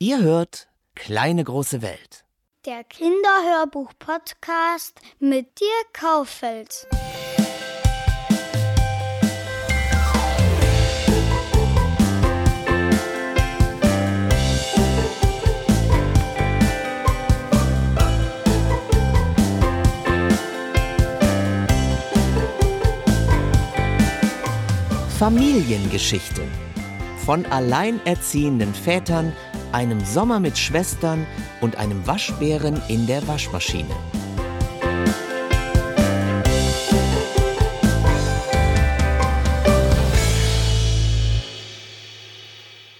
Ihr hört Kleine große Welt. Der Kinderhörbuch-Podcast mit dir Kaufeld. Familiengeschichte. Von alleinerziehenden Vätern, einem Sommer mit Schwestern und einem Waschbären in der Waschmaschine.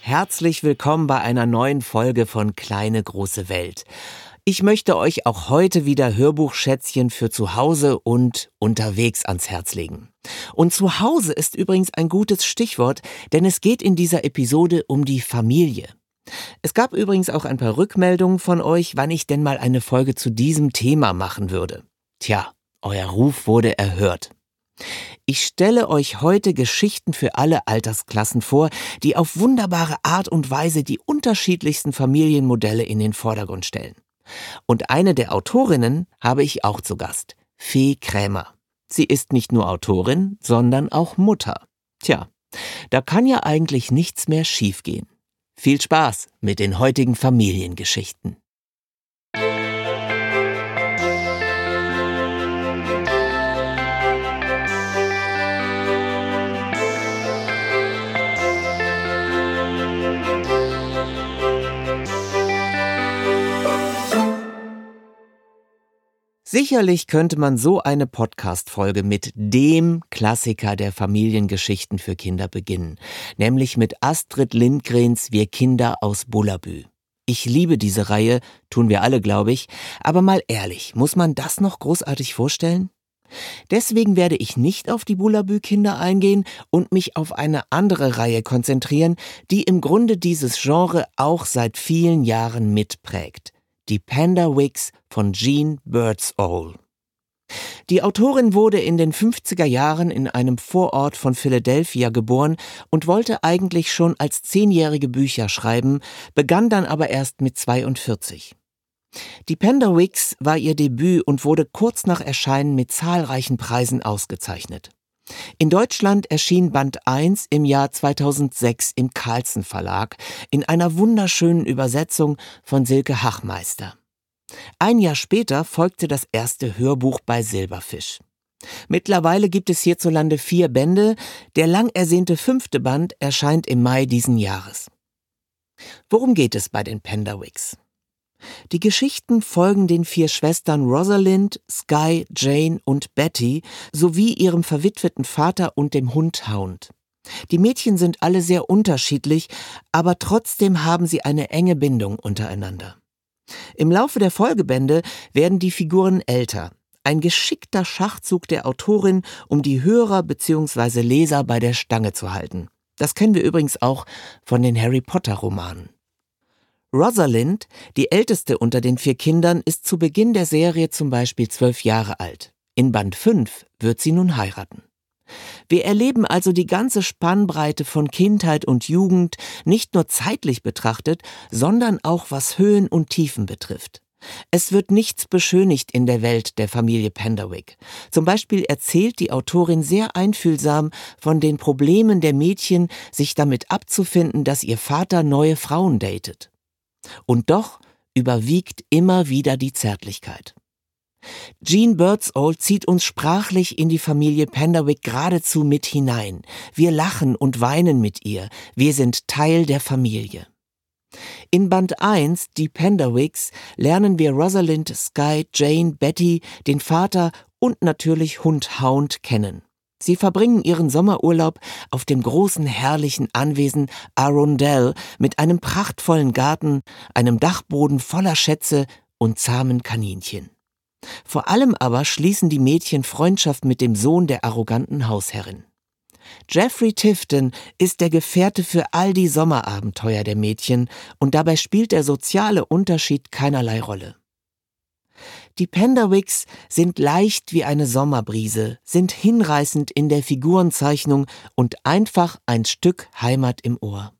Herzlich willkommen bei einer neuen Folge von Kleine große Welt. Ich möchte euch auch heute wieder Hörbuchschätzchen für zu Hause und unterwegs ans Herz legen. Und zu Hause ist übrigens ein gutes Stichwort, denn es geht in dieser Episode um die Familie. Es gab übrigens auch ein paar Rückmeldungen von euch, wann ich denn mal eine Folge zu diesem Thema machen würde. Tja, euer Ruf wurde erhört. Ich stelle euch heute Geschichten für alle Altersklassen vor, die auf wunderbare Art und Weise die unterschiedlichsten Familienmodelle in den Vordergrund stellen. Und eine der Autorinnen habe ich auch zu Gast, Fee Krämer. Sie ist nicht nur Autorin, sondern auch Mutter. Tja, da kann ja eigentlich nichts mehr schiefgehen. Viel Spaß mit den heutigen Familiengeschichten. Sicherlich könnte man so eine Podcast-Folge mit dem Klassiker der Familiengeschichten für Kinder beginnen, nämlich mit Astrid Lindgrens Wir Kinder aus Bullabü. Ich liebe diese Reihe, tun wir alle, glaube ich, aber mal ehrlich, muss man das noch großartig vorstellen? Deswegen werde ich nicht auf die Bullabü-Kinder eingehen und mich auf eine andere Reihe konzentrieren, die im Grunde dieses Genre auch seit vielen Jahren mitprägt die Panda Wigs von Jean Birdsall. Die Autorin wurde in den 50er Jahren in einem Vorort von Philadelphia geboren und wollte eigentlich schon als Zehnjährige Bücher schreiben, begann dann aber erst mit 42. Die Panda Wigs war ihr Debüt und wurde kurz nach Erscheinen mit zahlreichen Preisen ausgezeichnet. In Deutschland erschien Band 1 im Jahr 2006 im Carlsen Verlag in einer wunderschönen Übersetzung von Silke Hachmeister. Ein Jahr später folgte das erste Hörbuch bei Silberfisch. Mittlerweile gibt es hierzulande vier Bände, der lang ersehnte fünfte Band erscheint im Mai diesen Jahres. Worum geht es bei den Penderwicks? Die Geschichten folgen den vier Schwestern Rosalind, Sky, Jane und Betty sowie ihrem verwitweten Vater und dem Hund Hound. Die Mädchen sind alle sehr unterschiedlich, aber trotzdem haben sie eine enge Bindung untereinander. Im Laufe der Folgebände werden die Figuren älter. Ein geschickter Schachzug der Autorin, um die Hörer bzw. Leser bei der Stange zu halten. Das kennen wir übrigens auch von den Harry Potter Romanen. Rosalind, die älteste unter den vier Kindern, ist zu Beginn der Serie zum Beispiel zwölf Jahre alt. In Band 5 wird sie nun heiraten. Wir erleben also die ganze Spannbreite von Kindheit und Jugend nicht nur zeitlich betrachtet, sondern auch was Höhen und Tiefen betrifft. Es wird nichts beschönigt in der Welt der Familie Penderwick. Zum Beispiel erzählt die Autorin sehr einfühlsam von den Problemen der Mädchen, sich damit abzufinden, dass ihr Vater neue Frauen datet. Und doch überwiegt immer wieder die Zärtlichkeit. Jean Birdsall zieht uns sprachlich in die Familie Penderwick geradezu mit hinein. Wir lachen und weinen mit ihr. Wir sind Teil der Familie. In Band 1, die Penderwicks, lernen wir Rosalind, Sky, Jane, Betty, den Vater und natürlich Hund Hound kennen. Sie verbringen ihren Sommerurlaub auf dem großen herrlichen Anwesen Arundel mit einem prachtvollen Garten, einem Dachboden voller Schätze und zahmen Kaninchen. Vor allem aber schließen die Mädchen Freundschaft mit dem Sohn der arroganten Hausherrin. Jeffrey Tifton ist der Gefährte für all die Sommerabenteuer der Mädchen und dabei spielt der soziale Unterschied keinerlei Rolle. Die Penderwicks sind leicht wie eine Sommerbrise, sind hinreißend in der Figurenzeichnung und einfach ein Stück Heimat im Ohr.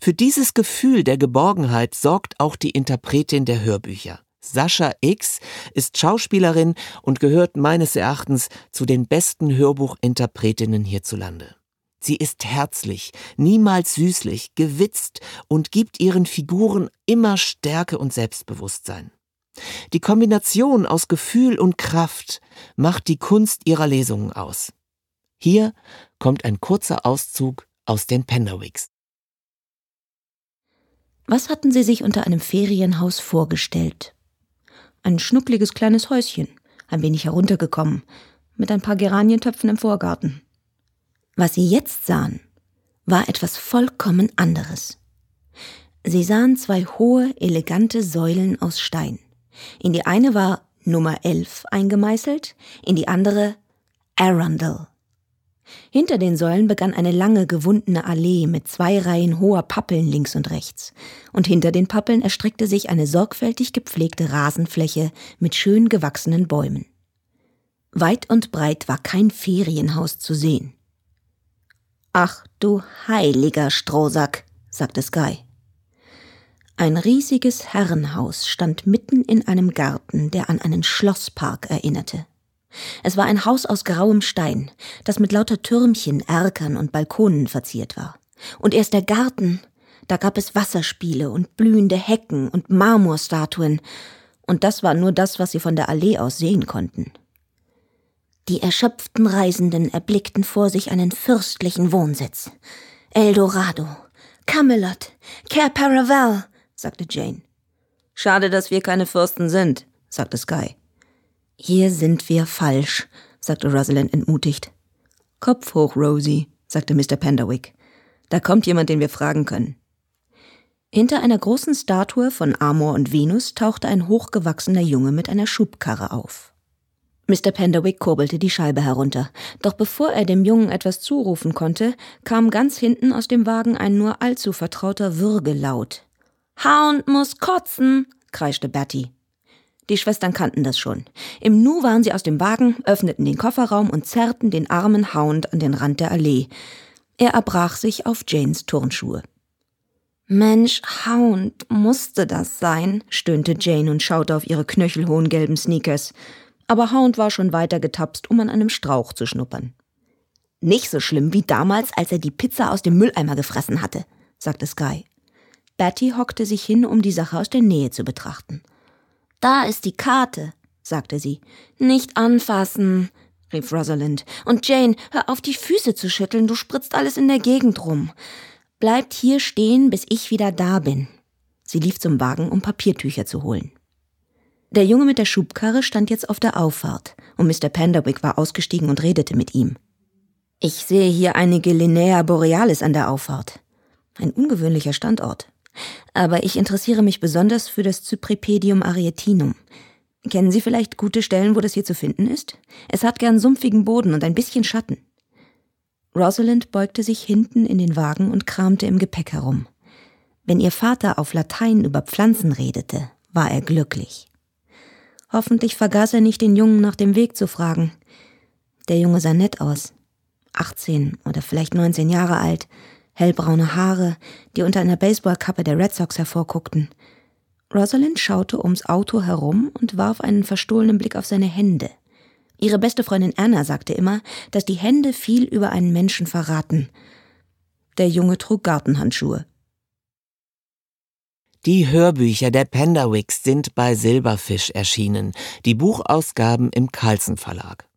Für dieses Gefühl der Geborgenheit sorgt auch die Interpretin der Hörbücher. Sascha X ist Schauspielerin und gehört meines Erachtens zu den besten Hörbuchinterpretinnen hierzulande. Sie ist herzlich, niemals süßlich, gewitzt und gibt ihren Figuren immer Stärke und Selbstbewusstsein. Die Kombination aus Gefühl und Kraft macht die Kunst ihrer Lesungen aus. Hier kommt ein kurzer Auszug aus den Penderwicks. Was hatten Sie sich unter einem Ferienhaus vorgestellt? Ein schnuckliges kleines Häuschen, ein wenig heruntergekommen, mit ein paar Geranientöpfen im Vorgarten. Was Sie jetzt sahen, war etwas vollkommen anderes. Sie sahen zwei hohe, elegante Säulen aus Stein. In die eine war Nummer 11 eingemeißelt, in die andere Arundel. Hinter den Säulen begann eine lange, gewundene Allee mit zwei Reihen hoher Pappeln links und rechts. Und hinter den Pappeln erstreckte sich eine sorgfältig gepflegte Rasenfläche mit schön gewachsenen Bäumen. Weit und breit war kein Ferienhaus zu sehen. Ach du heiliger Strohsack, sagte Sky. Ein riesiges Herrenhaus stand mitten in einem Garten, der an einen Schlosspark erinnerte. Es war ein Haus aus grauem Stein, das mit lauter Türmchen, Erkern und Balkonen verziert war. Und erst der Garten, da gab es Wasserspiele und blühende Hecken und Marmorstatuen, und das war nur das, was sie von der Allee aus sehen konnten. Die erschöpften Reisenden erblickten vor sich einen fürstlichen Wohnsitz. Eldorado, Camelot, Cair Paravel, sagte Jane. Schade, dass wir keine Fürsten sind, sagte Sky. Hier sind wir falsch, sagte Rosalind entmutigt. Kopf hoch, Rosie, sagte Mr. Penderwick. Da kommt jemand, den wir fragen können. Hinter einer großen Statue von Amor und Venus tauchte ein hochgewachsener Junge mit einer Schubkarre auf. Mr. Penderwick kurbelte die Scheibe herunter, doch bevor er dem Jungen etwas zurufen konnte, kam ganz hinten aus dem Wagen ein nur allzu vertrauter Würgelaut. Hound muss kotzen, kreischte Betty. Die Schwestern kannten das schon. Im Nu waren sie aus dem Wagen, öffneten den Kofferraum und zerrten den armen Hound an den Rand der Allee. Er erbrach sich auf Janes Turnschuhe. Mensch, Hound, musste das sein? stöhnte Jane und schaute auf ihre knöchelhohen gelben Sneakers. Aber Hound war schon weiter getapst, um an einem Strauch zu schnuppern. Nicht so schlimm wie damals, als er die Pizza aus dem Mülleimer gefressen hatte, sagte Sky. Betty hockte sich hin, um die Sache aus der Nähe zu betrachten. Da ist die Karte, sagte sie. Nicht anfassen, rief Rosalind. Und Jane, hör auf, die Füße zu schütteln, du spritzt alles in der Gegend rum. Bleibt hier stehen, bis ich wieder da bin. Sie lief zum Wagen, um Papiertücher zu holen. Der Junge mit der Schubkarre stand jetzt auf der Auffahrt, und Mr. Penderwick war ausgestiegen und redete mit ihm. Ich sehe hier einige Linnea Borealis an der Auffahrt. Ein ungewöhnlicher Standort. Aber ich interessiere mich besonders für das Cypripedium arietinum. Kennen Sie vielleicht gute Stellen, wo das hier zu finden ist? Es hat gern sumpfigen Boden und ein bisschen Schatten. Rosalind beugte sich hinten in den Wagen und kramte im Gepäck herum. Wenn ihr Vater auf Latein über Pflanzen redete, war er glücklich. Hoffentlich vergaß er nicht den Jungen nach dem Weg zu fragen. Der Junge sah nett aus. 18 oder vielleicht 19 Jahre alt, hellbraune Haare, die unter einer Baseballkappe der Red Sox hervorguckten. Rosalind schaute ums Auto herum und warf einen verstohlenen Blick auf seine Hände. Ihre beste Freundin Anna sagte immer, dass die Hände viel über einen Menschen verraten. Der Junge trug Gartenhandschuhe. Die Hörbücher der Penderwicks sind bei Silberfisch erschienen, die Buchausgaben im Carlsen Verlag.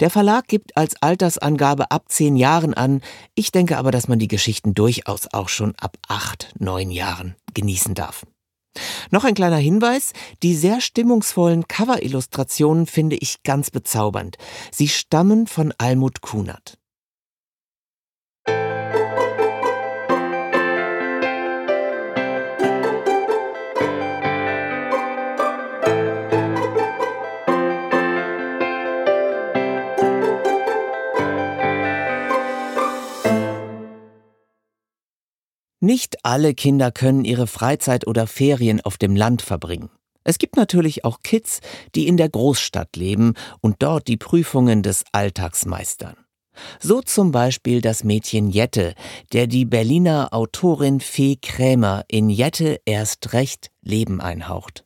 Der Verlag gibt als Altersangabe ab zehn Jahren an. Ich denke aber, dass man die Geschichten durchaus auch schon ab acht, neun Jahren genießen darf. Noch ein kleiner Hinweis, die sehr stimmungsvollen Cover-Illustrationen finde ich ganz bezaubernd. Sie stammen von Almut Kunert. Nicht alle Kinder können ihre Freizeit oder Ferien auf dem Land verbringen. Es gibt natürlich auch Kids, die in der Großstadt leben und dort die Prüfungen des Alltags meistern. So zum Beispiel das Mädchen Jette, der die Berliner Autorin Fee Krämer in Jette erst recht Leben einhaucht.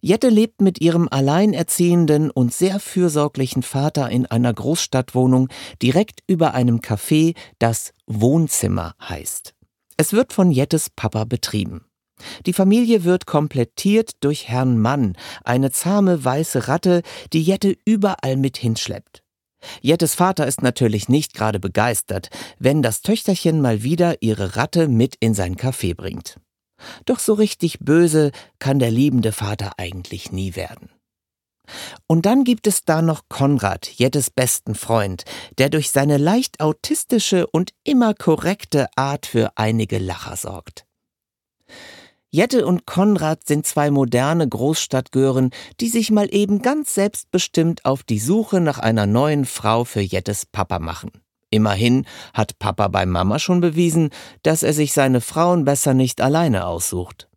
Jette lebt mit ihrem alleinerziehenden und sehr fürsorglichen Vater in einer Großstadtwohnung direkt über einem Café, das Wohnzimmer heißt. Es wird von Jettes Papa betrieben. Die Familie wird komplettiert durch Herrn Mann, eine zahme weiße Ratte, die Jette überall mit hinschleppt. Jettes Vater ist natürlich nicht gerade begeistert, wenn das Töchterchen mal wieder ihre Ratte mit in sein Café bringt. Doch so richtig böse kann der liebende Vater eigentlich nie werden. Und dann gibt es da noch Konrad, Jettes besten Freund, der durch seine leicht autistische und immer korrekte Art für einige Lacher sorgt. Jette und Konrad sind zwei moderne Großstadtgören, die sich mal eben ganz selbstbestimmt auf die Suche nach einer neuen Frau für Jettes Papa machen. Immerhin hat Papa bei Mama schon bewiesen, dass er sich seine Frauen besser nicht alleine aussucht.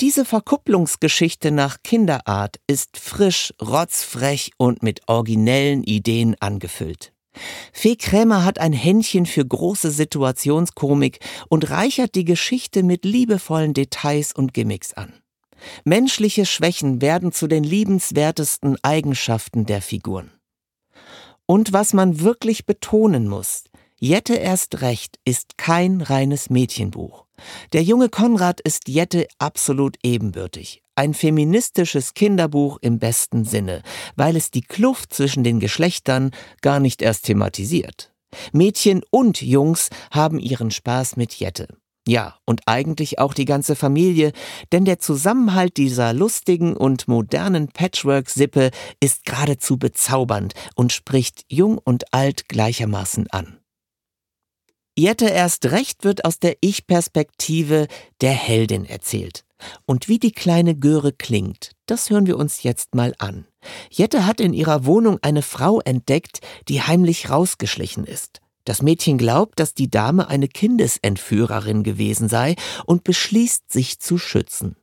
Diese Verkupplungsgeschichte nach Kinderart ist frisch, rotzfrech und mit originellen Ideen angefüllt. Fee Krämer hat ein Händchen für große Situationskomik und reichert die Geschichte mit liebevollen Details und Gimmicks an. Menschliche Schwächen werden zu den liebenswertesten Eigenschaften der Figuren. Und was man wirklich betonen muss, Jette erst recht ist kein reines Mädchenbuch. Der junge Konrad ist Jette absolut ebenbürtig. Ein feministisches Kinderbuch im besten Sinne, weil es die Kluft zwischen den Geschlechtern gar nicht erst thematisiert. Mädchen und Jungs haben ihren Spaß mit Jette. Ja, und eigentlich auch die ganze Familie, denn der Zusammenhalt dieser lustigen und modernen Patchwork-Sippe ist geradezu bezaubernd und spricht jung und alt gleichermaßen an. Jette erst recht wird aus der Ich-Perspektive der Heldin erzählt. Und wie die kleine Göre klingt, das hören wir uns jetzt mal an. Jette hat in ihrer Wohnung eine Frau entdeckt, die heimlich rausgeschlichen ist. Das Mädchen glaubt, dass die Dame eine Kindesentführerin gewesen sei und beschließt, sich zu schützen.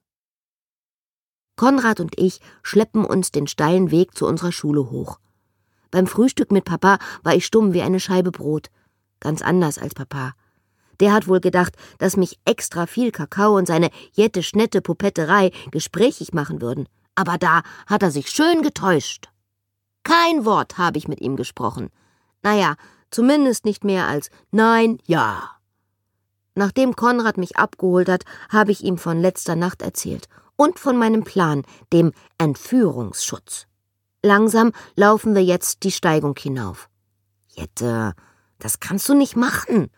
Konrad und ich schleppen uns den steilen Weg zu unserer Schule hoch. Beim Frühstück mit Papa war ich stumm wie eine Scheibe Brot. Ganz anders als Papa. Der hat wohl gedacht, dass mich extra viel Kakao und seine jette schnette Pupetterei gesprächig machen würden. Aber da hat er sich schön getäuscht. Kein Wort habe ich mit ihm gesprochen. Naja, zumindest nicht mehr als Nein, ja. Nachdem Konrad mich abgeholt hat, habe ich ihm von letzter Nacht erzählt und von meinem Plan, dem Entführungsschutz. Langsam laufen wir jetzt die Steigung hinauf. Jette, das kannst du nicht machen.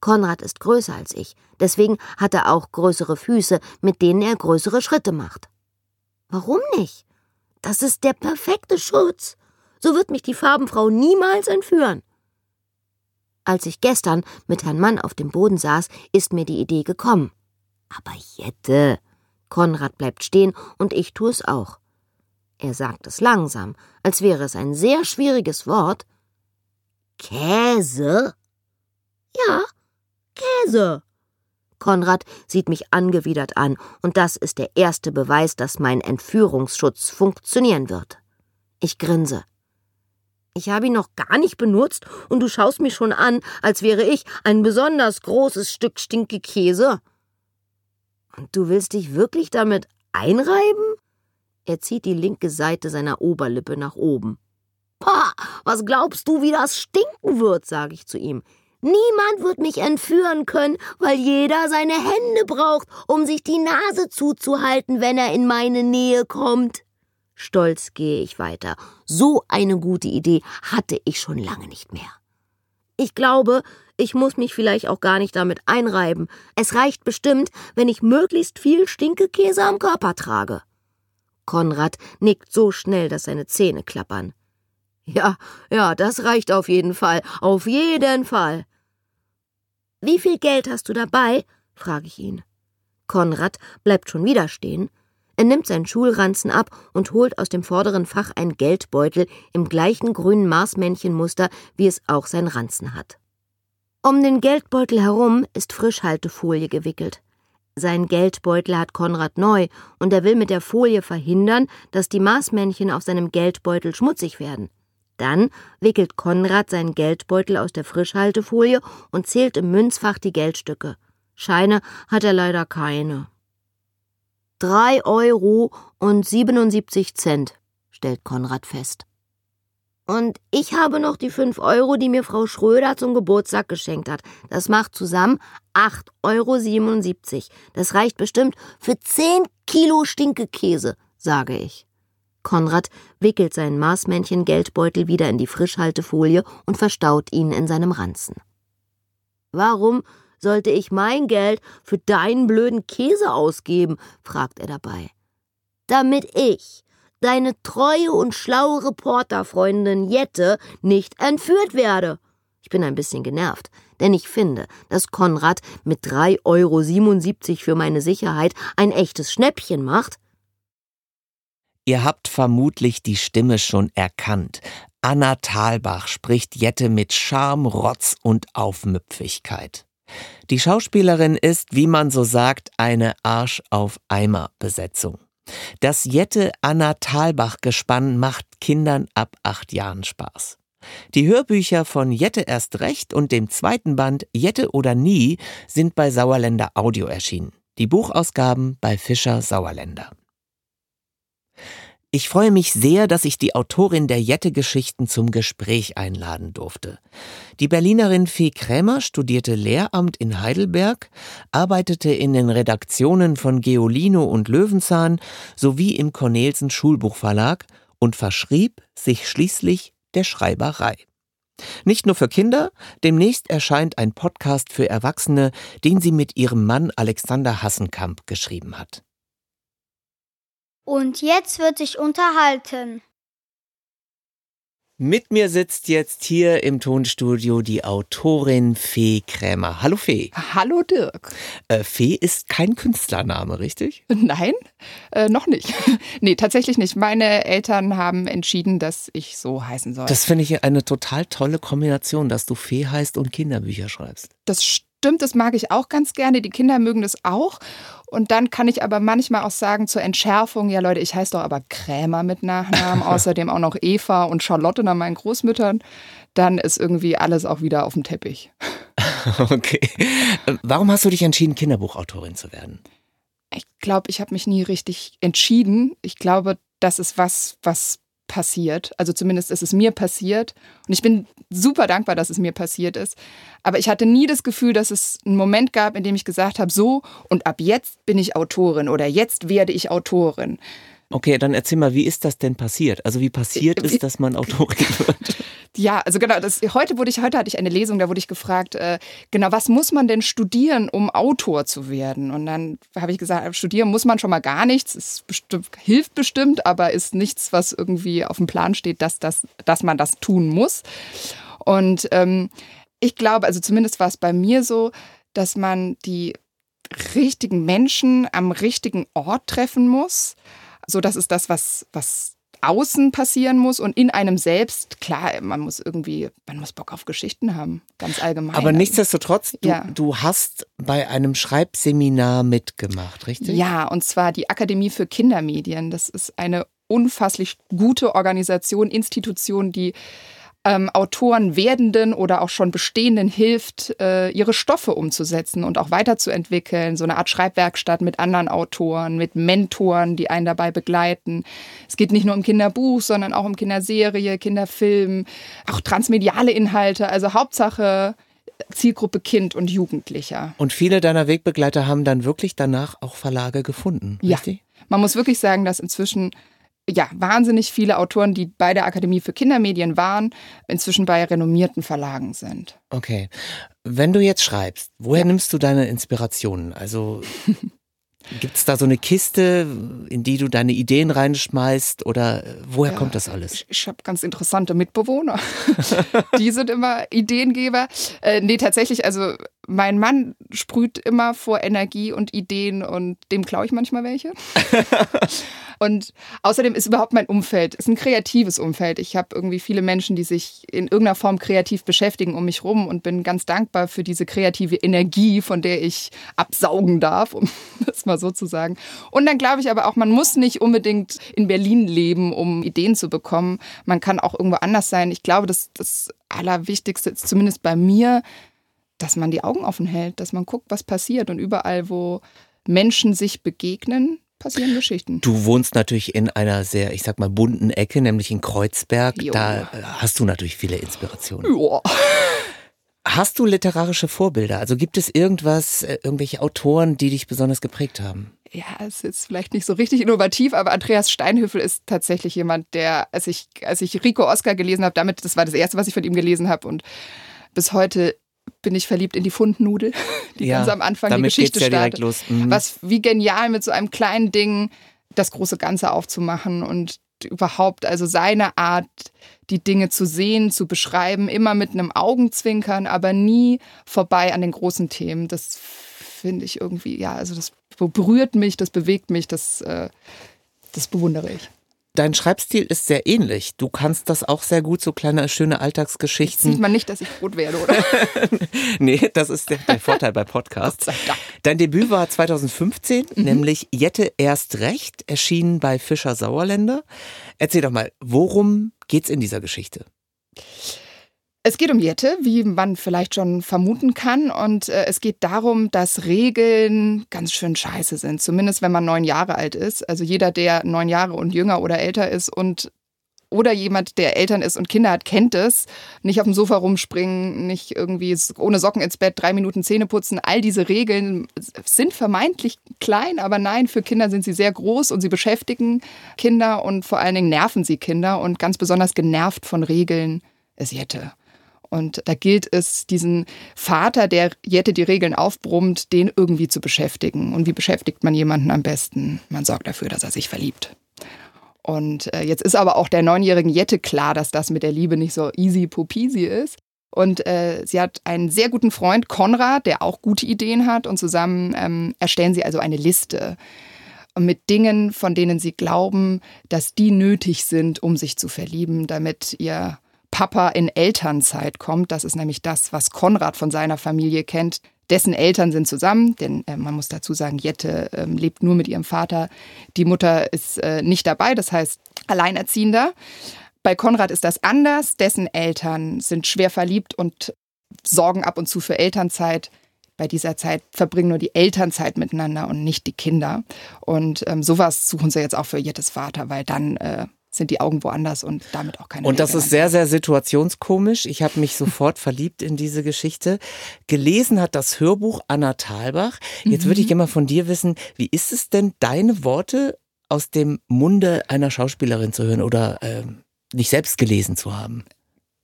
Konrad ist größer als ich, deswegen hat er auch größere Füße, mit denen er größere Schritte macht. Warum nicht? Das ist der perfekte Schutz. So wird mich die Farbenfrau niemals entführen. Als ich gestern mit Herrn Mann auf dem Boden saß, ist mir die Idee gekommen. Aber Jette. Konrad bleibt stehen und ich tue es auch. Er sagt es langsam, als wäre es ein sehr schwieriges Wort. Käse? Ja, Käse. Konrad sieht mich angewidert an, und das ist der erste Beweis, dass mein Entführungsschutz funktionieren wird. Ich grinse. Ich habe ihn noch gar nicht benutzt, und du schaust mich schon an, als wäre ich ein besonders großes Stück Stinkekäse. Und du willst dich wirklich damit einreiben? Er zieht die linke Seite seiner Oberlippe nach oben. Pah, was glaubst du, wie das stinken wird, sage ich zu ihm. Niemand wird mich entführen können, weil jeder seine Hände braucht, um sich die Nase zuzuhalten, wenn er in meine Nähe kommt. Stolz gehe ich weiter. So eine gute Idee hatte ich schon lange nicht mehr. Ich glaube, ich muss mich vielleicht auch gar nicht damit einreiben. Es reicht bestimmt, wenn ich möglichst viel Stinkekäse am Körper trage. Konrad nickt so schnell, dass seine Zähne klappern. Ja, ja, das reicht auf jeden Fall, auf jeden Fall. Wie viel Geld hast du dabei? frage ich ihn. Konrad bleibt schon wieder stehen. Er nimmt seinen Schulranzen ab und holt aus dem vorderen Fach einen Geldbeutel im gleichen grünen Marsmännchenmuster, wie es auch sein Ranzen hat. Um den Geldbeutel herum ist Frischhaltefolie gewickelt. Sein Geldbeutel hat Konrad neu und er will mit der Folie verhindern, dass die Marsmännchen auf seinem Geldbeutel schmutzig werden. Dann wickelt Konrad seinen Geldbeutel aus der Frischhaltefolie und zählt im Münzfach die Geldstücke. Scheine hat er leider keine. Drei Euro und 77 Cent, stellt Konrad fest. Und ich habe noch die fünf Euro, die mir Frau Schröder zum Geburtstag geschenkt hat. Das macht zusammen 8,77 Euro. Das reicht bestimmt für zehn Kilo Stinkekäse, sage ich. Konrad wickelt seinen Maßmännchen-Geldbeutel wieder in die Frischhaltefolie und verstaut ihn in seinem Ranzen. Warum sollte ich mein Geld für deinen blöden Käse ausgeben? fragt er dabei. Damit ich, deine treue und schlaue Reporterfreundin Jette, nicht entführt werde. Ich bin ein bisschen genervt, denn ich finde, dass Konrad mit 3,77 Euro für meine Sicherheit ein echtes Schnäppchen macht. Ihr habt vermutlich die Stimme schon erkannt. Anna Thalbach spricht Jette mit Charme, Rotz und Aufmüpfigkeit. Die Schauspielerin ist, wie man so sagt, eine Arsch auf Eimer Besetzung. Das Jette Anna Thalbach Gespann macht Kindern ab acht Jahren Spaß. Die Hörbücher von Jette erst recht und dem zweiten Band Jette oder nie sind bei Sauerländer Audio erschienen. Die Buchausgaben bei Fischer Sauerländer. Ich freue mich sehr, dass ich die Autorin der Jette-Geschichten zum Gespräch einladen durfte. Die Berlinerin Fee Krämer studierte Lehramt in Heidelberg, arbeitete in den Redaktionen von Geolino und Löwenzahn sowie im Cornelsen Schulbuchverlag und verschrieb sich schließlich der Schreiberei. Nicht nur für Kinder, demnächst erscheint ein Podcast für Erwachsene, den sie mit ihrem Mann Alexander Hassenkamp geschrieben hat. Und jetzt wird sich unterhalten. Mit mir sitzt jetzt hier im Tonstudio die Autorin Fee Krämer. Hallo Fee. Hallo Dirk. Äh, Fee ist kein Künstlername, richtig? Nein, äh, noch nicht. nee, tatsächlich nicht. Meine Eltern haben entschieden, dass ich so heißen soll. Das finde ich eine total tolle Kombination, dass du Fee heißt und Kinderbücher schreibst. Das stimmt, das mag ich auch ganz gerne. Die Kinder mögen das auch. Und dann kann ich aber manchmal auch sagen zur Entschärfung, ja Leute, ich heiße doch aber Krämer mit Nachnamen, außerdem auch noch Eva und Charlotte nach meinen Großmüttern. Dann ist irgendwie alles auch wieder auf dem Teppich. Okay. Warum hast du dich entschieden, Kinderbuchautorin zu werden? Ich glaube, ich habe mich nie richtig entschieden. Ich glaube, das ist was, was passiert. Also zumindest ist es mir passiert. Und ich bin super dankbar, dass es mir passiert ist. Aber ich hatte nie das Gefühl, dass es einen Moment gab, in dem ich gesagt habe, so und ab jetzt bin ich Autorin oder jetzt werde ich Autorin. Okay, dann erzähl mal, wie ist das denn passiert? Also wie passiert es, dass man Autorin wird? Ja, also genau, das, heute wurde ich, heute hatte ich eine Lesung, da wurde ich gefragt, äh, genau, was muss man denn studieren, um Autor zu werden? Und dann habe ich gesagt, studieren muss man schon mal gar nichts, es bestimmt, hilft bestimmt, aber ist nichts, was irgendwie auf dem Plan steht, dass, das, dass man das tun muss. Und ähm, ich glaube, also zumindest war es bei mir so, dass man die richtigen Menschen am richtigen Ort treffen muss. So, das ist das, was, was außen passieren muss und in einem selbst, klar, man muss irgendwie, man muss Bock auf Geschichten haben, ganz allgemein. Aber nichtsdestotrotz, du, ja. du hast bei einem Schreibseminar mitgemacht, richtig? Ja, und zwar die Akademie für Kindermedien. Das ist eine unfasslich gute Organisation, Institution, die ähm, Autoren werdenden oder auch schon bestehenden hilft, äh, ihre Stoffe umzusetzen und auch weiterzuentwickeln. So eine Art Schreibwerkstatt mit anderen Autoren, mit Mentoren, die einen dabei begleiten. Es geht nicht nur um Kinderbuch, sondern auch um Kinderserie, Kinderfilm, auch transmediale Inhalte. Also Hauptsache Zielgruppe Kind und Jugendlicher. Und viele deiner Wegbegleiter haben dann wirklich danach auch Verlage gefunden, richtig? Ja. Man muss wirklich sagen, dass inzwischen ja, wahnsinnig viele Autoren, die bei der Akademie für Kindermedien waren, inzwischen bei renommierten Verlagen sind. Okay. Wenn du jetzt schreibst, woher ja. nimmst du deine Inspirationen? Also gibt es da so eine Kiste, in die du deine Ideen reinschmeißt oder äh, woher ja, kommt das alles? Ich, ich habe ganz interessante Mitbewohner. die sind immer Ideengeber. Äh, nee, tatsächlich, also mein Mann sprüht immer vor Energie und Ideen und dem klaue ich manchmal welche. und außerdem ist überhaupt mein Umfeld, ist ein kreatives Umfeld. Ich habe irgendwie viele Menschen, die sich in irgendeiner Form kreativ beschäftigen um mich rum und bin ganz dankbar für diese kreative Energie, von der ich absaugen darf, um das mal so zu sagen. Und dann glaube ich aber auch, man muss nicht unbedingt in Berlin leben, um Ideen zu bekommen. Man kann auch irgendwo anders sein. Ich glaube, das, das Allerwichtigste ist zumindest bei mir, dass man die Augen offen hält, dass man guckt, was passiert. Und überall, wo Menschen sich begegnen, passieren Geschichten. Du wohnst natürlich in einer sehr, ich sag mal, bunten Ecke, nämlich in Kreuzberg. Jo. Da äh, hast du natürlich viele Inspirationen. Ja. Hast du literarische Vorbilder? Also gibt es irgendwas, äh, irgendwelche Autoren, die dich besonders geprägt haben? Ja, es ist vielleicht nicht so richtig innovativ, aber Andreas Steinhöfel ist tatsächlich jemand, der, als ich, als ich Rico Oscar gelesen habe, damit, das war das erste, was ich von ihm gelesen habe und bis heute bin ich verliebt in die Fundnudel, die ja, ganz am Anfang die Geschichte ja startet. Mhm. Was wie genial mit so einem kleinen Ding das große Ganze aufzumachen und überhaupt, also seine Art, die Dinge zu sehen, zu beschreiben, immer mit einem Augenzwinkern, aber nie vorbei an den großen Themen. Das finde ich irgendwie, ja, also das berührt mich, das bewegt mich, das, äh, das bewundere ich. Dein Schreibstil ist sehr ähnlich. Du kannst das auch sehr gut, so kleine, schöne Alltagsgeschichten. Sieht man nicht, dass ich rot werde, oder? nee, das ist der, der Vorteil bei Podcasts. Dein Debüt war 2015, mhm. nämlich Jette erst recht, erschienen bei Fischer Sauerländer. Erzähl doch mal, worum geht's in dieser Geschichte? Es geht um Jette, wie man vielleicht schon vermuten kann. Und äh, es geht darum, dass Regeln ganz schön scheiße sind. Zumindest wenn man neun Jahre alt ist. Also jeder, der neun Jahre und jünger oder älter ist und oder jemand, der Eltern ist und Kinder hat, kennt es. Nicht auf dem Sofa rumspringen, nicht irgendwie ohne Socken ins Bett, drei Minuten Zähne putzen. All diese Regeln sind vermeintlich klein, aber nein, für Kinder sind sie sehr groß und sie beschäftigen Kinder und vor allen Dingen nerven sie Kinder. Und ganz besonders genervt von Regeln ist Jette. Und da gilt es, diesen Vater, der Jette die Regeln aufbrummt, den irgendwie zu beschäftigen. Und wie beschäftigt man jemanden am besten? Man sorgt dafür, dass er sich verliebt. Und äh, jetzt ist aber auch der neunjährigen Jette klar, dass das mit der Liebe nicht so easy popisi ist. Und äh, sie hat einen sehr guten Freund, Konrad, der auch gute Ideen hat. Und zusammen ähm, erstellen sie also eine Liste mit Dingen, von denen sie glauben, dass die nötig sind, um sich zu verlieben, damit ihr Papa in Elternzeit kommt. Das ist nämlich das, was Konrad von seiner Familie kennt. Dessen Eltern sind zusammen, denn äh, man muss dazu sagen, Jette äh, lebt nur mit ihrem Vater. Die Mutter ist äh, nicht dabei, das heißt Alleinerziehender. Bei Konrad ist das anders. Dessen Eltern sind schwer verliebt und sorgen ab und zu für Elternzeit. Bei dieser Zeit verbringen nur die Elternzeit miteinander und nicht die Kinder. Und ähm, sowas suchen sie jetzt auch für Jettes Vater, weil dann äh, sind die Augen woanders und damit auch keine. Und das ist sehr, sehr situationskomisch. Ich habe mich sofort verliebt in diese Geschichte. Gelesen hat das Hörbuch Anna Thalbach. Jetzt mhm. würde ich gerne mal von dir wissen, wie ist es denn, deine Worte aus dem Munde einer Schauspielerin zu hören oder äh, nicht selbst gelesen zu haben?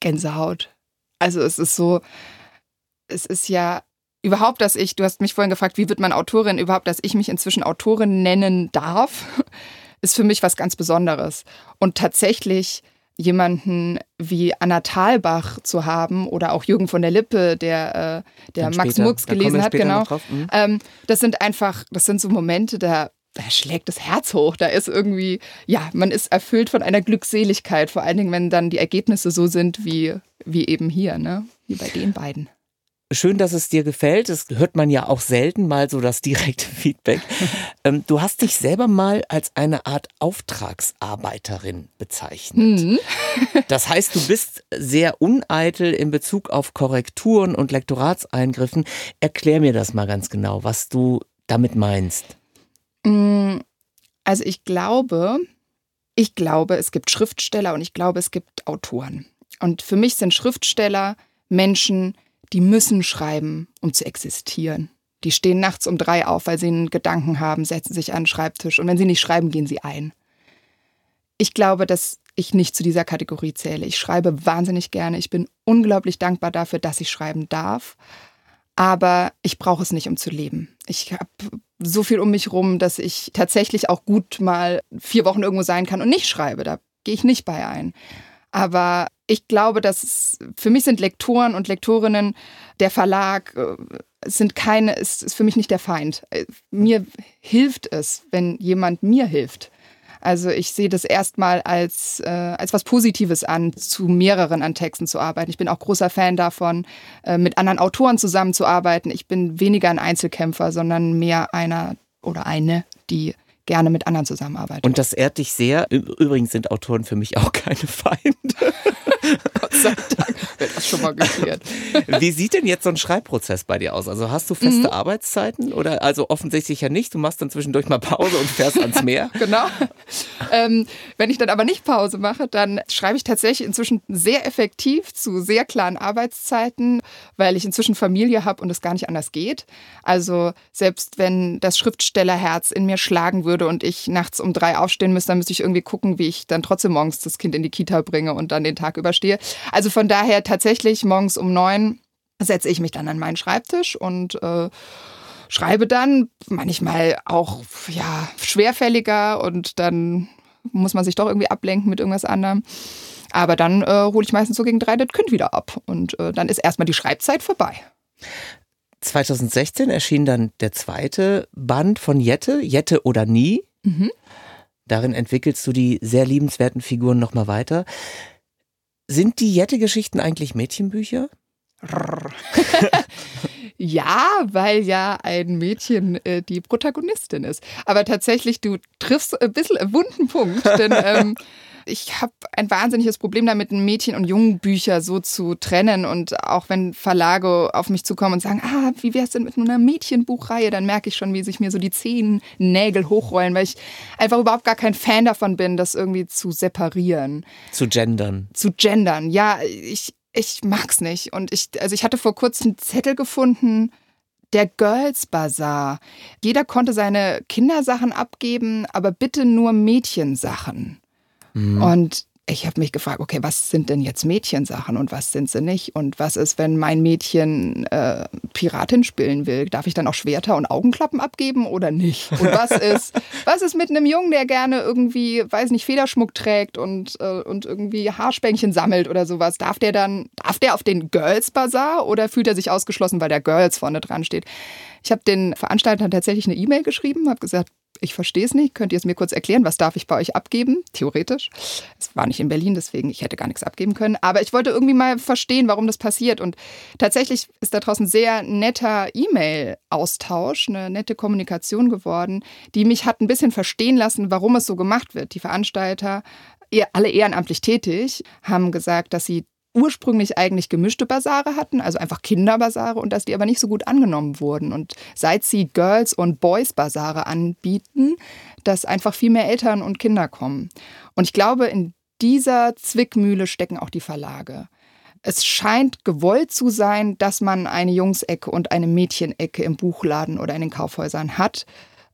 Gänsehaut. Also es ist so, es ist ja überhaupt, dass ich, du hast mich vorhin gefragt, wie wird man Autorin, überhaupt, dass ich mich inzwischen Autorin nennen darf ist für mich was ganz Besonderes. Und tatsächlich jemanden wie Anna Thalbach zu haben oder auch Jürgen von der Lippe, der, äh, der Max später, Mux gelesen hat, genau. Mhm. Ähm, das sind einfach, das sind so Momente, da, da schlägt das Herz hoch. Da ist irgendwie, ja, man ist erfüllt von einer Glückseligkeit, vor allen Dingen, wenn dann die Ergebnisse so sind wie, wie eben hier, ne? Wie bei den beiden. Schön, dass es dir gefällt. Das hört man ja auch selten mal so das direkte Feedback. Ähm, du hast dich selber mal als eine Art Auftragsarbeiterin bezeichnet. Mhm. Das heißt, du bist sehr uneitel in Bezug auf Korrekturen und Lektoratseingriffen. Erklär mir das mal ganz genau, was du damit meinst. Mm, also ich glaube, ich glaube, es gibt Schriftsteller und ich glaube, es gibt Autoren. Und für mich sind Schriftsteller Menschen, die müssen schreiben, um zu existieren. Die stehen nachts um drei auf, weil sie einen Gedanken haben, setzen sich an den Schreibtisch und wenn sie nicht schreiben, gehen sie ein. Ich glaube, dass ich nicht zu dieser Kategorie zähle. Ich schreibe wahnsinnig gerne. Ich bin unglaublich dankbar dafür, dass ich schreiben darf. Aber ich brauche es nicht, um zu leben. Ich habe so viel um mich rum, dass ich tatsächlich auch gut mal vier Wochen irgendwo sein kann und nicht schreibe. Da gehe ich nicht bei ein. Aber ich glaube, dass für mich sind Lektoren und Lektorinnen der Verlag, äh, sind keine, ist, ist für mich nicht der Feind. Äh, mir hilft es, wenn jemand mir hilft. Also ich sehe das erstmal als, äh, als was Positives an, zu mehreren an Texten zu arbeiten. Ich bin auch großer Fan davon, äh, mit anderen Autoren zusammenzuarbeiten. Ich bin weniger ein Einzelkämpfer, sondern mehr einer oder eine, die gerne mit anderen zusammenarbeitet. Und das ehrt dich sehr. Übrigens sind Autoren für mich auch keine Feinde. Gott sei Dank wird das schon mal geklärt. Wie sieht denn jetzt so ein Schreibprozess bei dir aus? Also hast du feste mhm. Arbeitszeiten oder also offensichtlich ja nicht? Du machst dann zwischendurch mal Pause und fährst ans Meer. genau. Ähm, wenn ich dann aber nicht Pause mache, dann schreibe ich tatsächlich inzwischen sehr effektiv zu sehr klaren Arbeitszeiten, weil ich inzwischen Familie habe und es gar nicht anders geht. Also selbst wenn das Schriftstellerherz in mir schlagen würde und ich nachts um drei aufstehen müsste, dann müsste ich irgendwie gucken, wie ich dann trotzdem morgens das Kind in die Kita bringe und dann den Tag überstehe. Also von daher tatsächlich morgens um neun setze ich mich dann an meinen Schreibtisch und äh, schreibe dann manchmal auch ja schwerfälliger und dann muss man sich doch irgendwie ablenken mit irgendwas anderem. Aber dann äh, hole ich meistens so gegen drei das Kind wieder ab und äh, dann ist erstmal die Schreibzeit vorbei. 2016 erschien dann der zweite Band von Jette, Jette oder nie. Mhm. Darin entwickelst du die sehr liebenswerten Figuren nochmal weiter. Sind die Jette-Geschichten eigentlich Mädchenbücher? ja, weil ja ein Mädchen äh, die Protagonistin ist. Aber tatsächlich, du triffst ein bisschen einen wunden Punkt, denn ähm, ich habe ein wahnsinniges Problem damit, Mädchen- und Jungenbücher so zu trennen. Und auch wenn Verlage auf mich zukommen und sagen, ah, wie wär's denn mit einer Mädchenbuchreihe, dann merke ich schon, wie sich mir so die Zehennägel hochrollen, weil ich einfach überhaupt gar kein Fan davon bin, das irgendwie zu separieren. Zu gendern. Zu gendern, ja. Ich, ich mag's nicht. Und ich, also ich hatte vor kurzem einen Zettel gefunden, der Girls Bazaar. Jeder konnte seine Kindersachen abgeben, aber bitte nur Mädchensachen. Mhm. Und ich habe mich gefragt, okay, was sind denn jetzt Mädchensachen und was sind sie nicht? Und was ist, wenn mein Mädchen äh, Piratin spielen will? Darf ich dann auch Schwerter und Augenklappen abgeben oder nicht? Und was ist, was ist mit einem Jungen, der gerne irgendwie, weiß nicht, Federschmuck trägt und, äh, und irgendwie Haarspänkchen sammelt oder sowas? Darf der dann, darf der auf den Girls Bazaar oder fühlt er sich ausgeschlossen, weil der Girls vorne dran steht? Ich habe den Veranstaltern tatsächlich eine E-Mail geschrieben, habe gesagt, ich verstehe es nicht. Könnt ihr es mir kurz erklären? Was darf ich bei euch abgeben? Theoretisch. Es war nicht in Berlin, deswegen ich hätte gar nichts abgeben können. Aber ich wollte irgendwie mal verstehen, warum das passiert. Und tatsächlich ist da draußen sehr netter E-Mail-Austausch, eine nette Kommunikation geworden, die mich hat ein bisschen verstehen lassen, warum es so gemacht wird. Die Veranstalter, alle ehrenamtlich tätig, haben gesagt, dass sie ursprünglich eigentlich gemischte Basare hatten, also einfach Kinderbasare und dass die aber nicht so gut angenommen wurden. Und seit sie Girls- und Boys-Basare anbieten, dass einfach viel mehr Eltern und Kinder kommen. Und ich glaube, in dieser Zwickmühle stecken auch die Verlage. Es scheint gewollt zu sein, dass man eine Jungsecke und eine Mädchenecke im Buchladen oder in den Kaufhäusern hat,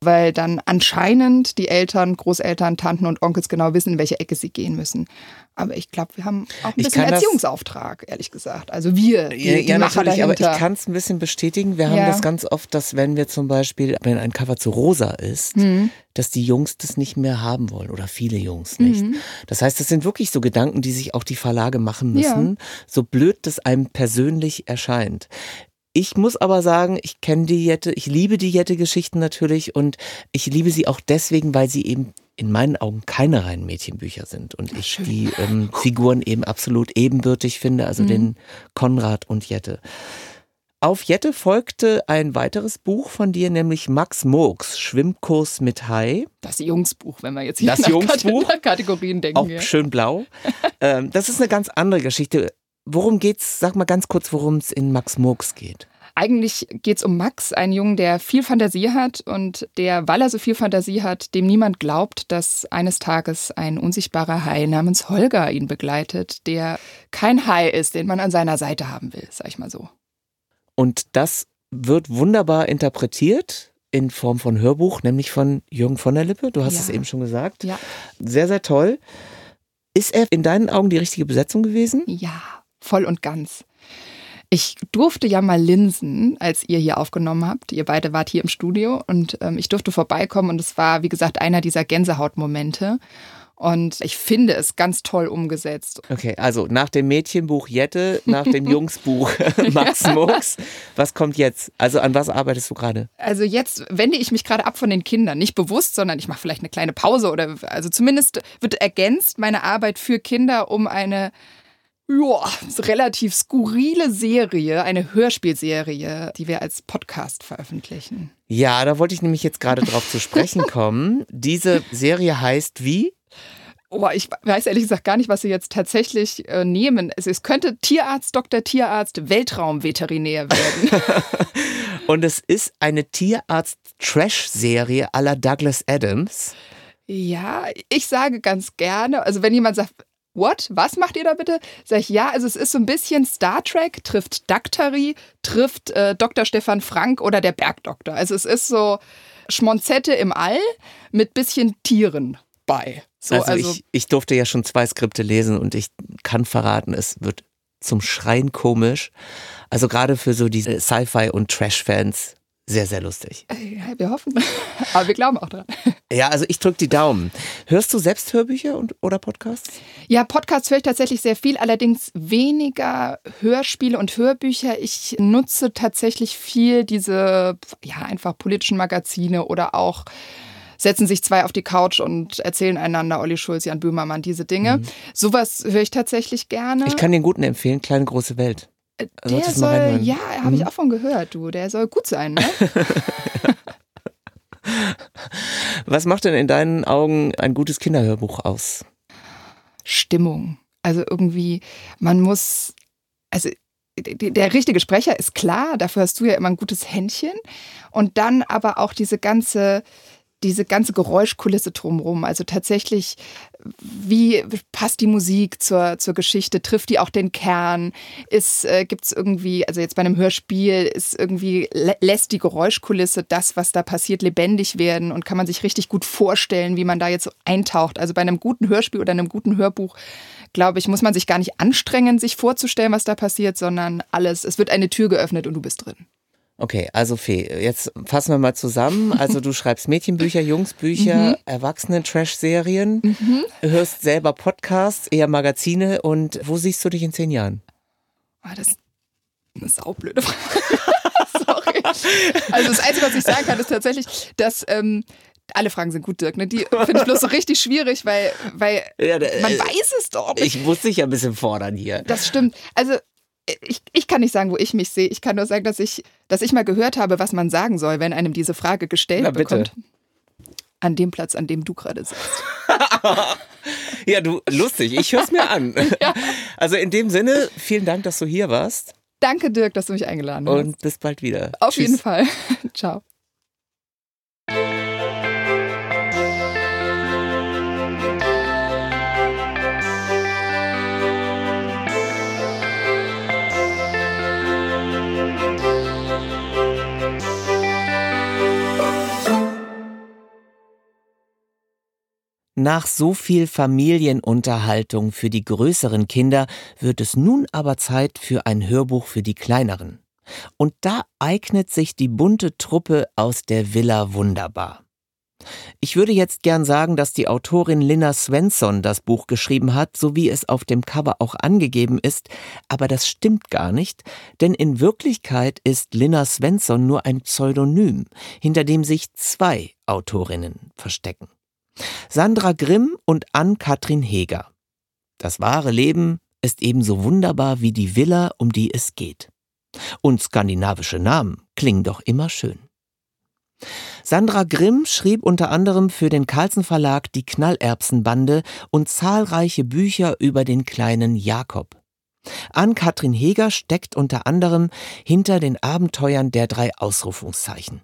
weil dann anscheinend die Eltern, Großeltern, Tanten und Onkels genau wissen, in welche Ecke sie gehen müssen. Aber ich glaube, wir haben auch ein bisschen Erziehungsauftrag, ehrlich gesagt. Also wir, die, ja, die ja Macher natürlich, dahinter. aber ich kann es ein bisschen bestätigen. Wir haben ja. das ganz oft, dass wenn wir zum Beispiel, wenn ein Cover zu rosa ist, mhm. dass die Jungs das nicht mehr haben wollen oder viele Jungs nicht. Mhm. Das heißt, das sind wirklich so Gedanken, die sich auch die Verlage machen müssen, ja. so blöd das einem persönlich erscheint. Ich muss aber sagen, ich kenne die Jette, ich liebe die Jette-Geschichten natürlich und ich liebe sie auch deswegen, weil sie eben in meinen Augen keine reinen Mädchenbücher sind und ich Schön. die ähm, Figuren eben absolut ebenbürtig finde, also mhm. den Konrad und Jette. Auf Jette folgte ein weiteres Buch von dir, nämlich Max Murks, Schwimmkurs mit Hai. Das Jungsbuch, wenn wir jetzt hier das nach, Jungsbuch, Kategorien denken. Auch ja. schön blau. ähm, das ist eine ganz andere Geschichte. Worum geht's? Sag mal ganz kurz, worum es in Max Murks geht. Eigentlich geht es um Max, einen Jungen, der viel Fantasie hat und der, weil er so viel Fantasie hat, dem niemand glaubt, dass eines Tages ein unsichtbarer Hai namens Holger ihn begleitet, der kein Hai ist, den man an seiner Seite haben will, sag ich mal so. Und das wird wunderbar interpretiert in Form von Hörbuch, nämlich von Jürgen von der Lippe. Du hast ja. es eben schon gesagt. Ja. Sehr, sehr toll. Ist er in deinen Augen die richtige Besetzung gewesen? Ja, voll und ganz. Ich durfte ja mal linsen, als ihr hier aufgenommen habt. Ihr beide wart hier im Studio und ähm, ich durfte vorbeikommen und es war, wie gesagt, einer dieser Gänsehautmomente. Und ich finde es ganz toll umgesetzt. Okay, also nach dem Mädchenbuch Jette, nach dem Jungsbuch Max Mux, was kommt jetzt? Also an was arbeitest du gerade? Also jetzt wende ich mich gerade ab von den Kindern, nicht bewusst, sondern ich mache vielleicht eine kleine Pause oder also zumindest wird ergänzt meine Arbeit für Kinder um eine ja, relativ skurrile Serie, eine Hörspielserie, die wir als Podcast veröffentlichen. Ja, da wollte ich nämlich jetzt gerade drauf zu sprechen kommen. Diese Serie heißt wie? Oh, ich weiß ehrlich gesagt gar nicht, was sie jetzt tatsächlich äh, nehmen. Es, es könnte Tierarzt, Dr. Tierarzt, Weltraumveterinär werden. Und es ist eine Tierarzt-Trash-Serie à la Douglas Adams. Ja, ich sage ganz gerne, also wenn jemand sagt, What? Was macht ihr da bitte? Sag ich, ja, also es ist so ein bisschen Star Trek, trifft Daktari, trifft äh, Dr. Stefan Frank oder der Bergdoktor. Also es ist so Schmonzette im All mit bisschen Tieren bei. So, also, also ich, ich durfte ja schon zwei Skripte lesen und ich kann verraten, es wird zum Schreien komisch. Also gerade für so diese Sci-Fi- und Trash-Fans sehr, sehr lustig. Ja, wir hoffen. Aber wir glauben auch dran. Ja, also ich drücke die Daumen. Hörst du selbst Hörbücher und, oder Podcasts? Ja, Podcasts höre ich tatsächlich sehr viel, allerdings weniger Hörspiele und Hörbücher. Ich nutze tatsächlich viel diese, ja, einfach politischen Magazine oder auch setzen sich zwei auf die Couch und erzählen einander, Olli Schulz, Jan Böhmermann, diese Dinge. Mhm. Sowas höre ich tatsächlich gerne. Ich kann den guten empfehlen, Kleine große Welt. Also der soll, ja, habe hm? ich auch von gehört, du. Der soll gut sein, ne? Was macht denn in deinen Augen ein gutes Kinderhörbuch aus? Stimmung. Also irgendwie, man muss, also der richtige Sprecher ist klar, dafür hast du ja immer ein gutes Händchen. Und dann aber auch diese ganze, diese ganze Geräuschkulisse drumherum. Also tatsächlich, wie passt die Musik zur, zur Geschichte? Trifft die auch den Kern? äh, Gibt es irgendwie, also jetzt bei einem Hörspiel, ist irgendwie, lässt die Geräuschkulisse das, was da passiert, lebendig werden und kann man sich richtig gut vorstellen, wie man da jetzt so eintaucht. Also bei einem guten Hörspiel oder einem guten Hörbuch, glaube ich, muss man sich gar nicht anstrengen, sich vorzustellen, was da passiert, sondern alles, es wird eine Tür geöffnet und du bist drin. Okay, also Fee, jetzt fassen wir mal zusammen. Also du schreibst Mädchenbücher, Jungsbücher, mhm. Erwachsenen-Trash-Serien, mhm. hörst selber Podcasts, eher Magazine und wo siehst du dich in zehn Jahren? Oh, das ist eine saublöde Frage. Sorry. Also das Einzige, was ich sagen kann, ist tatsächlich, dass ähm, alle Fragen sind gut, Dirk. Ne? Die finde ich bloß so richtig schwierig, weil, weil ja, man äh, weiß es doch nicht. Ich muss dich ja ein bisschen fordern hier. Das stimmt. Also ich, ich kann nicht sagen, wo ich mich sehe. Ich kann nur sagen, dass ich, dass ich mal gehört habe, was man sagen soll, wenn einem diese Frage gestellt Na, bekommt. An dem Platz, an dem du gerade sitzt. ja, du, lustig. Ich höre es mir an. ja. Also in dem Sinne, vielen Dank, dass du hier warst. Danke, Dirk, dass du mich eingeladen hast. Und bis bald wieder. Auf Tschüss. jeden Fall. Ciao. Nach so viel Familienunterhaltung für die größeren Kinder wird es nun aber Zeit für ein Hörbuch für die kleineren. Und da eignet sich die bunte Truppe aus der Villa wunderbar. Ich würde jetzt gern sagen, dass die Autorin Lina Svensson das Buch geschrieben hat, so wie es auf dem Cover auch angegeben ist, aber das stimmt gar nicht, denn in Wirklichkeit ist Lina Svensson nur ein Pseudonym, hinter dem sich zwei Autorinnen verstecken. Sandra Grimm und Ann-Kathrin Heger. Das wahre Leben ist ebenso wunderbar wie die Villa, um die es geht. Und skandinavische Namen klingen doch immer schön. Sandra Grimm schrieb unter anderem für den Carlsen Verlag die Knallerbsenbande und zahlreiche Bücher über den kleinen Jakob. Ann-Kathrin Heger steckt unter anderem hinter den Abenteuern der drei Ausrufungszeichen.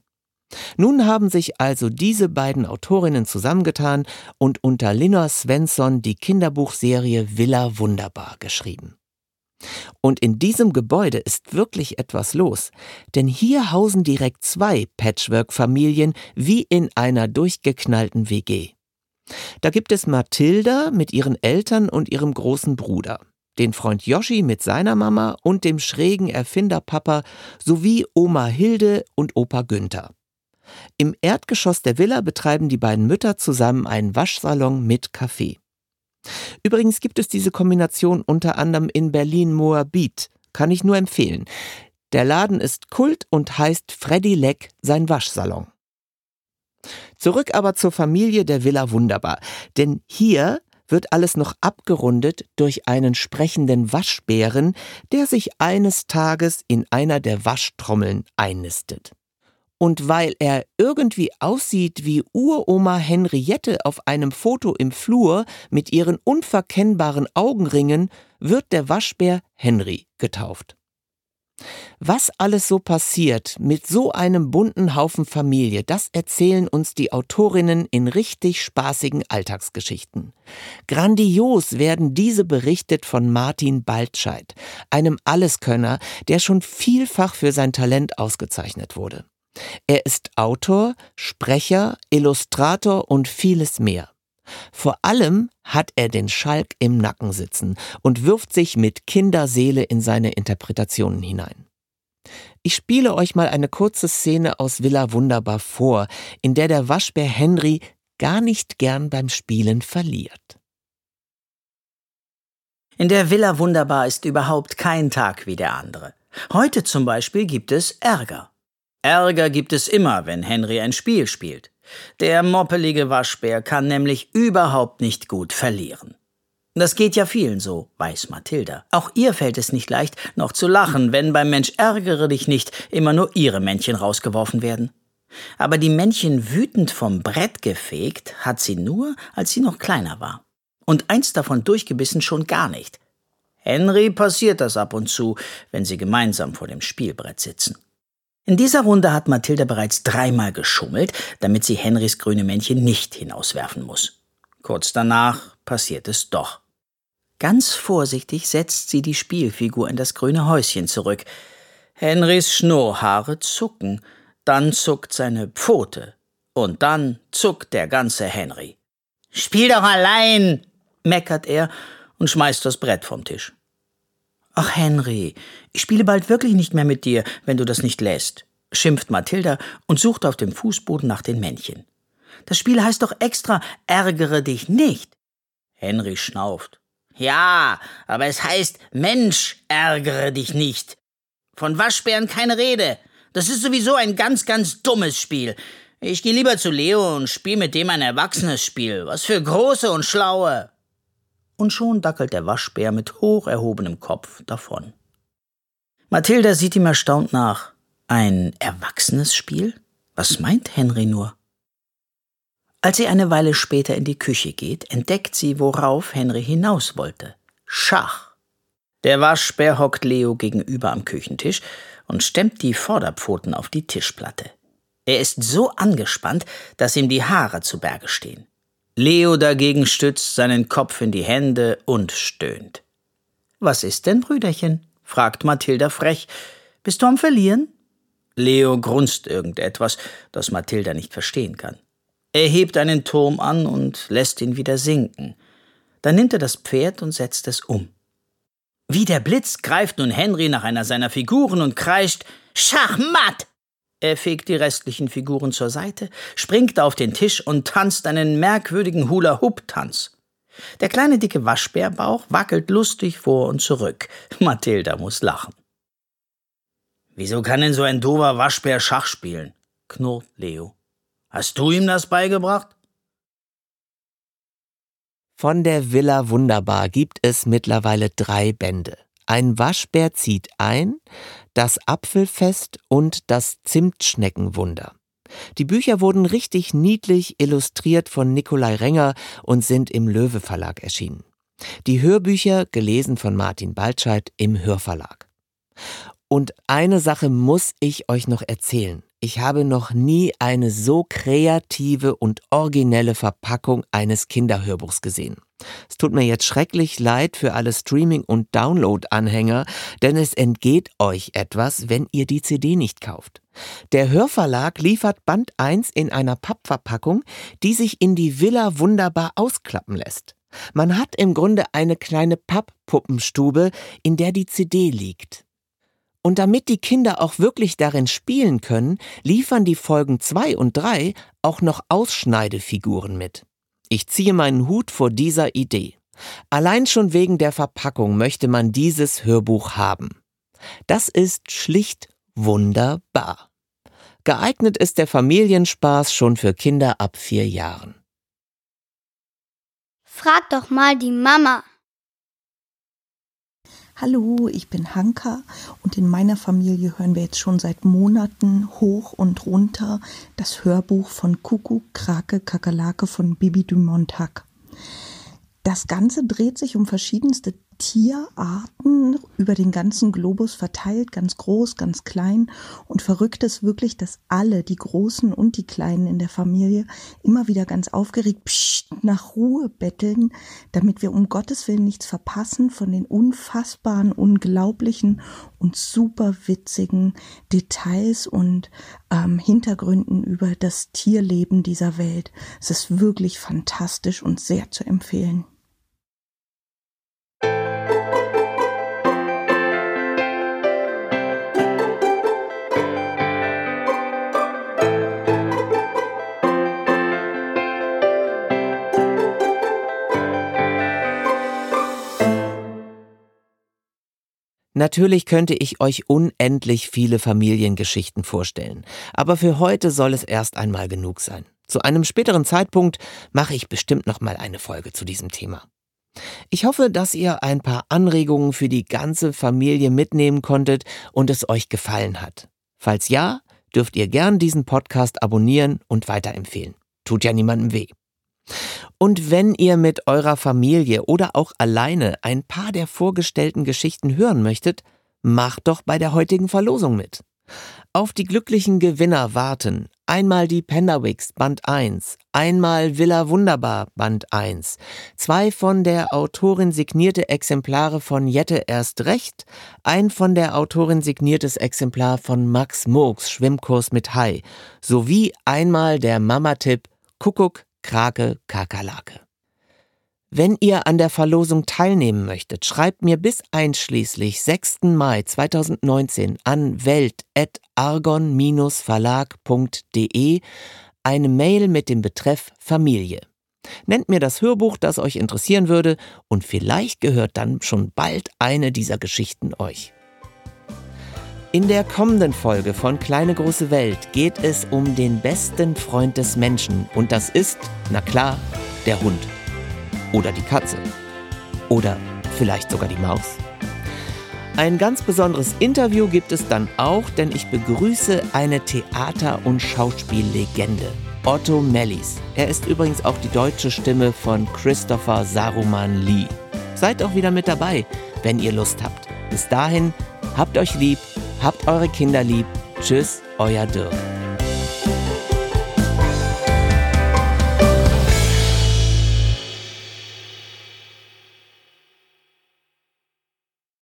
Nun haben sich also diese beiden Autorinnen zusammengetan und unter Linor Svensson die Kinderbuchserie Villa Wunderbar geschrieben. Und in diesem Gebäude ist wirklich etwas los, denn hier hausen direkt zwei Patchwork-Familien wie in einer durchgeknallten WG. Da gibt es Mathilda mit ihren Eltern und ihrem großen Bruder, den Freund Yoshi mit seiner Mama und dem schrägen Erfinderpapa sowie Oma Hilde und Opa Günther. Im Erdgeschoss der Villa betreiben die beiden Mütter zusammen einen Waschsalon mit Café. Übrigens gibt es diese Kombination unter anderem in Berlin Moabit. Kann ich nur empfehlen. Der Laden ist Kult und heißt Freddy Leck sein Waschsalon. Zurück aber zur Familie der Villa Wunderbar. Denn hier wird alles noch abgerundet durch einen sprechenden Waschbären, der sich eines Tages in einer der Waschtrommeln einnistet. Und weil er irgendwie aussieht wie Uroma Henriette auf einem Foto im Flur mit ihren unverkennbaren Augenringen, wird der Waschbär Henry getauft. Was alles so passiert mit so einem bunten Haufen Familie, das erzählen uns die Autorinnen in richtig spaßigen Alltagsgeschichten. Grandios werden diese berichtet von Martin Baltscheid, einem Alleskönner, der schon vielfach für sein Talent ausgezeichnet wurde. Er ist Autor, Sprecher, Illustrator und vieles mehr. Vor allem hat er den Schalk im Nacken sitzen und wirft sich mit Kinderseele in seine Interpretationen hinein. Ich spiele euch mal eine kurze Szene aus Villa Wunderbar vor, in der der Waschbär Henry gar nicht gern beim Spielen verliert. In der Villa Wunderbar ist überhaupt kein Tag wie der andere. Heute zum Beispiel gibt es Ärger. Ärger gibt es immer, wenn Henry ein Spiel spielt. Der moppelige Waschbär kann nämlich überhaupt nicht gut verlieren. Das geht ja vielen so, weiß Mathilda. Auch ihr fällt es nicht leicht, noch zu lachen, wenn beim Mensch ärgere dich nicht immer nur ihre Männchen rausgeworfen werden. Aber die Männchen wütend vom Brett gefegt hat sie nur, als sie noch kleiner war. Und eins davon durchgebissen schon gar nicht. Henry passiert das ab und zu, wenn sie gemeinsam vor dem Spielbrett sitzen. In dieser Runde hat Mathilda bereits dreimal geschummelt, damit sie Henrys grüne Männchen nicht hinauswerfen muss. Kurz danach passiert es doch. Ganz vorsichtig setzt sie die Spielfigur in das grüne Häuschen zurück. Henrys Schnurrhaare zucken, dann zuckt seine Pfote und dann zuckt der ganze Henry. Spiel doch allein, meckert er und schmeißt das Brett vom Tisch. Ach, Henry, ich spiele bald wirklich nicht mehr mit dir, wenn du das nicht lässt, schimpft Mathilda und sucht auf dem Fußboden nach den Männchen. Das Spiel heißt doch extra ärgere dich nicht. Henry schnauft. Ja, aber es heißt Mensch, ärgere dich nicht. Von Waschbären keine Rede. Das ist sowieso ein ganz, ganz dummes Spiel. Ich gehe lieber zu Leo und spiele mit dem ein erwachsenes Spiel. Was für große und schlaue und schon dackelt der Waschbär mit hoch erhobenem Kopf davon. Mathilda sieht ihm erstaunt nach. Ein erwachsenes Spiel? Was meint Henry nur? Als sie eine Weile später in die Küche geht, entdeckt sie, worauf Henry hinaus wollte. Schach. Der Waschbär hockt Leo gegenüber am Küchentisch und stemmt die Vorderpfoten auf die Tischplatte. Er ist so angespannt, dass ihm die Haare zu Berge stehen. Leo dagegen stützt seinen Kopf in die Hände und stöhnt. Was ist denn, Brüderchen? fragt Mathilda frech. Bist du am Verlieren? Leo grunzt irgendetwas, das Mathilda nicht verstehen kann. Er hebt einen Turm an und lässt ihn wieder sinken. Dann nimmt er das Pferd und setzt es um. Wie der Blitz greift nun Henry nach einer seiner Figuren und kreischt Schachmatt! Er fegt die restlichen Figuren zur Seite, springt auf den Tisch und tanzt einen merkwürdigen Hula-Hoop-Tanz. Der kleine dicke Waschbärbauch wackelt lustig vor und zurück. Mathilda muss lachen. Wieso kann denn so ein dover Waschbär Schach spielen? knurrt Leo. Hast du ihm das beigebracht? Von der Villa Wunderbar gibt es mittlerweile drei Bände. Ein Waschbär zieht ein, das Apfelfest und das Zimtschneckenwunder. Die Bücher wurden richtig niedlich illustriert von Nikolai Renger und sind im Löwe Verlag erschienen. Die Hörbücher gelesen von Martin Baltscheid im Hörverlag. Und eine Sache muss ich euch noch erzählen. Ich habe noch nie eine so kreative und originelle Verpackung eines Kinderhörbuchs gesehen. Es tut mir jetzt schrecklich leid für alle Streaming- und Download-Anhänger, denn es entgeht euch etwas, wenn ihr die CD nicht kauft. Der Hörverlag liefert Band 1 in einer Pappverpackung, die sich in die Villa wunderbar ausklappen lässt. Man hat im Grunde eine kleine Papppuppenstube, in der die CD liegt. Und damit die Kinder auch wirklich darin spielen können, liefern die Folgen 2 und 3 auch noch Ausschneidefiguren mit. Ich ziehe meinen Hut vor dieser Idee. Allein schon wegen der Verpackung möchte man dieses Hörbuch haben. Das ist schlicht wunderbar. Geeignet ist der Familienspaß schon für Kinder ab vier Jahren. Frag doch mal die Mama. Hallo, ich bin Hanka und in meiner Familie hören wir jetzt schon seit Monaten hoch und runter das Hörbuch von Kuckuck, Krake, Kakerlake von Bibi Dumont-Hack. Das Ganze dreht sich um verschiedenste Tierarten über den ganzen Globus verteilt, ganz groß, ganz klein. Und verrückt ist wirklich, dass alle, die Großen und die Kleinen in der Familie, immer wieder ganz aufgeregt pssst, nach Ruhe betteln, damit wir um Gottes Willen nichts verpassen von den unfassbaren, unglaublichen und super witzigen Details und ähm, Hintergründen über das Tierleben dieser Welt. Es ist wirklich fantastisch und sehr zu empfehlen. Natürlich könnte ich euch unendlich viele Familiengeschichten vorstellen, aber für heute soll es erst einmal genug sein. Zu einem späteren Zeitpunkt mache ich bestimmt noch mal eine Folge zu diesem Thema. Ich hoffe, dass ihr ein paar Anregungen für die ganze Familie mitnehmen konntet und es euch gefallen hat. Falls ja, dürft ihr gern diesen Podcast abonnieren und weiterempfehlen. Tut ja niemandem weh. Und wenn ihr mit eurer Familie oder auch alleine ein paar der vorgestellten Geschichten hören möchtet, macht doch bei der heutigen Verlosung mit. Auf die glücklichen Gewinner warten. Einmal die Penderwicks Band 1, einmal Villa Wunderbar Band 1, zwei von der Autorin signierte Exemplare von Jette erst recht, ein von der Autorin signiertes Exemplar von Max Murks Schwimmkurs mit Hai, sowie einmal der Mama-Tipp Kuckuck Krake, Kakerlake. Wenn ihr an der Verlosung teilnehmen möchtet, schreibt mir bis einschließlich 6. Mai 2019 an welt.argon-verlag.de eine Mail mit dem Betreff Familie. Nennt mir das Hörbuch, das euch interessieren würde, und vielleicht gehört dann schon bald eine dieser Geschichten euch. In der kommenden Folge von Kleine große Welt geht es um den besten Freund des Menschen und das ist, na klar, der Hund. Oder die Katze. Oder vielleicht sogar die Maus. Ein ganz besonderes Interview gibt es dann auch, denn ich begrüße eine Theater- und Schauspiellegende, Otto Mellis. Er ist übrigens auch die deutsche Stimme von Christopher Saruman Lee. Seid auch wieder mit dabei, wenn ihr Lust habt. Bis dahin, habt euch lieb Habt eure Kinder lieb. Tschüss, euer Dirk.